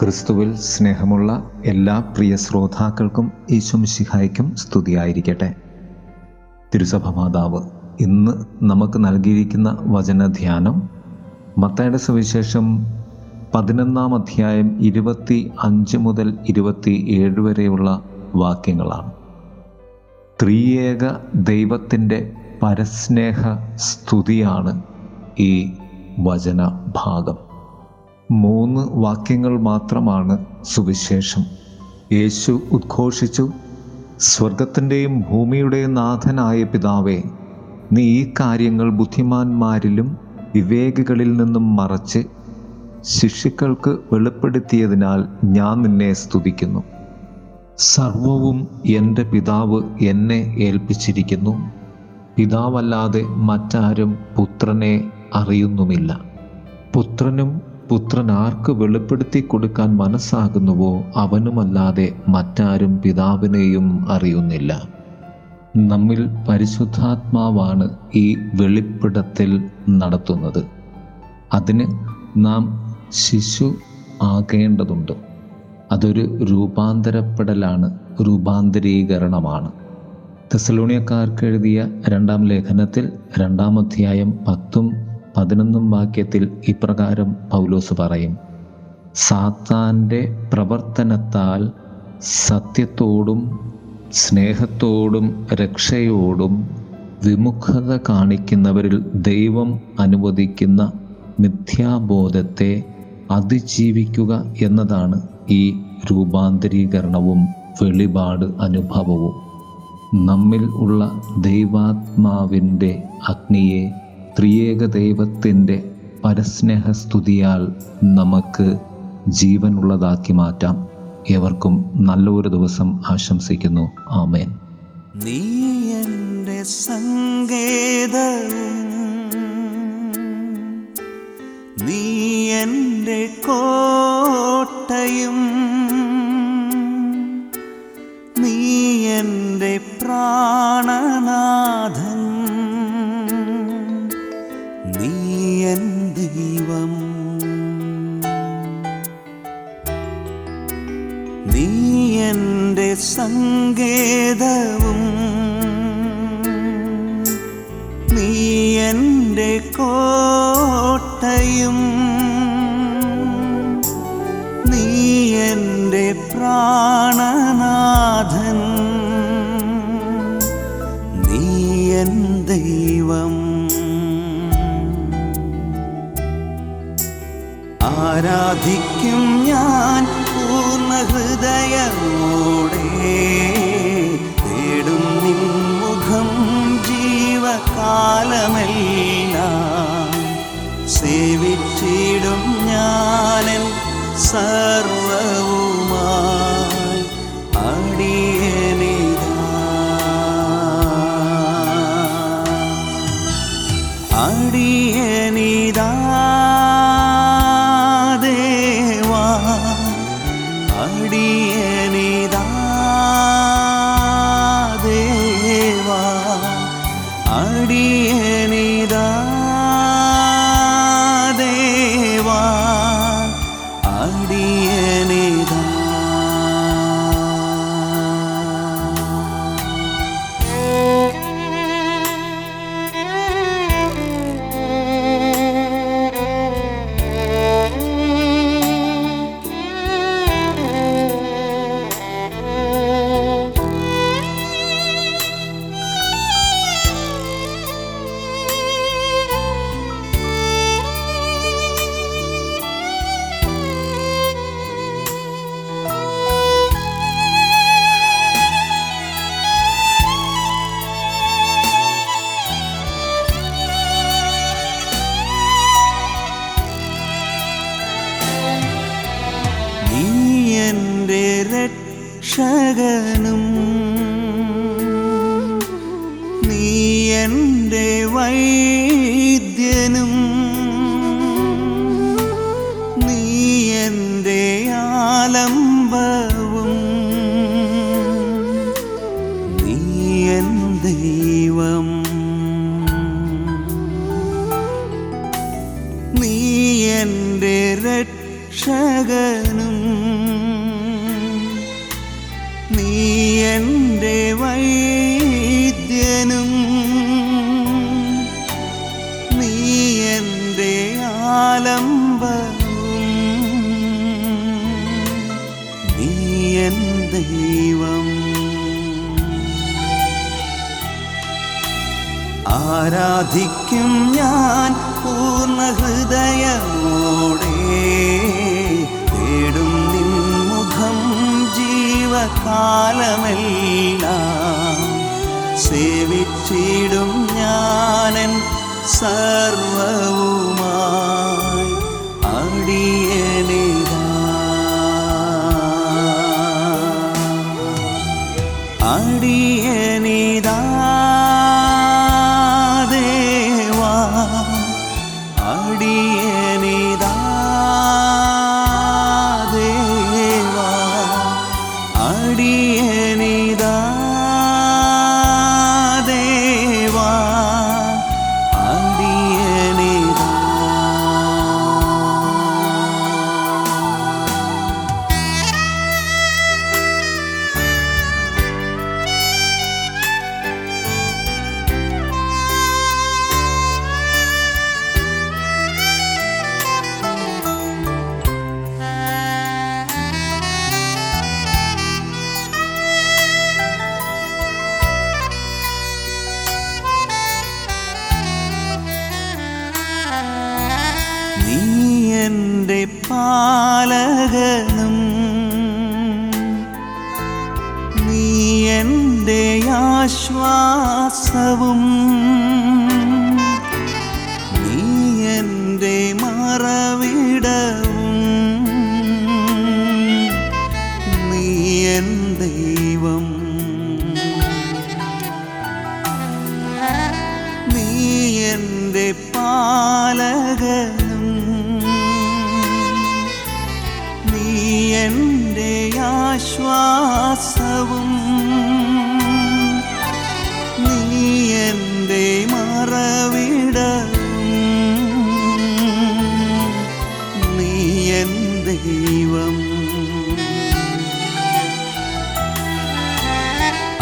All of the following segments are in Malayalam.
ക്രിസ്തുവിൽ സ്നേഹമുള്ള എല്ലാ പ്രിയ ശ്രോതാക്കൾക്കും ഈശ്വംശിഹായ്ക്കും സ്തുതിയായിരിക്കട്ടെ. തിരുസഭ മാതാവ് ഇന്ന് നമുക്ക് നൽകിയിരിക്കുന്ന വചനധ്യാനം മത്തയുടെ സുവിശേഷം പതിനൊന്നാം അധ്യായം ഇരുപത്തി അഞ്ച് മുതൽ ഇരുപത്തി ഏഴ് വരെയുള്ള വാക്യങ്ങളാണ്. ത്രിയേക ദൈവത്തിന്റെ പരസ്നേഹ സ്തുതിയാണ് ഈ വചന ഭാഗം മൂന്ന് വാക്യങ്ങൾ മാത്രമാണ് സുവിശേഷം. യേശു ഉദ്ഘോഷിച്ചു സ്വർഗത്തിന്റെയും ഭൂമിയുടെയും നാഥനായ പിതാവേ നീ ഈ കാര്യങ്ങൾ ബുദ്ധിമാന്മാരിലും വിവേകികളിൽ നിന്നും മറച്ച് ശിഷ്യക്കൾക്ക് വെളിപ്പെടുത്തിയതിനാൽ ഞാൻ നിന്നെ സ്തുതിക്കുന്നു. സർവവും എന്റെ പിതാവ് എന്നെ ഏൽപ്പിച്ചിരിക്കുന്നു. പിതാവല്ലാതെ മറ്റാരും പുത്രനെ അറിയുന്നുമില്ല. പുത്രനും പുത്രൻ ആർക്ക് വെളിപ്പെടുത്തി കൊടുക്കാൻ മനസ്സാകുന്നുവോ അവനുമല്ലാതെ മറ്റാരും പിതാവിനെയും അറിയുന്നില്ല. നമ്മിൽ പരിശുദ്ധാത്മാവാണ് ഈ വെളിപ്പെടുത്തൽ നടത്തുന്നത്. അതിന് നാം ശിശു ആകേണ്ടതുണ്ട്. അതൊരു രൂപാന്തരപ്പെടലാണ് രൂപാന്തരീകരണമാണ്. തെസലോണിയക്കാർക്ക് എഴുതിയ രണ്ടാം ലേഖനത്തിൽ രണ്ടാം അധ്യായം പത്തും പതിനൊന്നും വാക്യത്തിൽ ഇപ്രകാരം പൗലോസ് പറയും സാത്താന്റെ പ്രവർത്തനത്താൽ സത്യത്തോടും സ്നേഹത്തോടും രക്ഷയോടും വിമുഖത കാണിക്കുന്നവരിൽ ദൈവം അനുവദിക്കുന്ന മിഥ്യാബോധത്തെ അതിജീവിക്കുക എന്നതാണ് ഈ രൂപാന്തരീകരണവും വെളിപാട് അനുഭവവും. നമ്മിൽ ഉള്ള ദൈവാത്മാവിന്റെ അഗ്നിയെ ത്രിയേക ദൈവത്തിന്റെ പരസ്നേഹസ്തുതിയാൽ നമുക്ക് ജീവനുള്ളതാക്കി മാറ്റാം. ഏവർക്കും നല്ലൊരു ദിവസം ആശംസിക്കുന്നു. ആമേൻ. നീ എന്റെ സങ്കേതവും നീ എന്റെ കോട്ടയും നീ എൻ ദൈവം. നീ സങ്കേതവും. നീ എന്റെ കോട്ടയും. ആരാധിക്കും ഞാൻ പൂർണ ഹൃദയമോടെ തേടും നിൻമുഖം ജീവകാലമെല്ലാം. സേവിച്ചിടും ഞാനൻ സർവവുമായി രക്ഷകനും. നീ എന്റെ വൈദ്യനും. നീ എന്റെ ആലംബവും നീ എൻ ദൈവം. ആരാധിക്കും ഞാൻ പൂർണ ഹൃദയമോടേ ജീവകാലമെല്ലാം സേവിച്ചിടും ഞാനൻ സർവവുമായി എന്റെ പാലകനും നീ എന്റെ ആശ്വാസവും ആശ്വാസവും നീ എന്റെ മറവിടവും. നീ എൻ ദൈവം.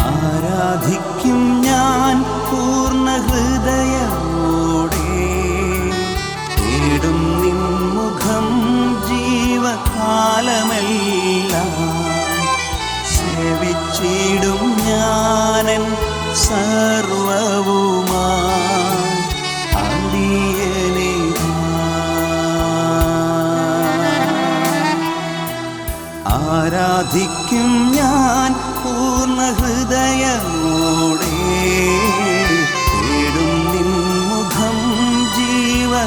ആരാധിക്കും ഞാൻ പൂർണ ഹൃദയമോടെ തേടും മുഖം ജീവകാലമെല്ലാം സേവിച്ചിടും ഞാനൻ സർവവുമാ ആരാധിക്കും ഞാൻ പൂർണ ഹൃദയമോടെ തേടും നിൻ മുഖം ജീവകാലമെല്ലാം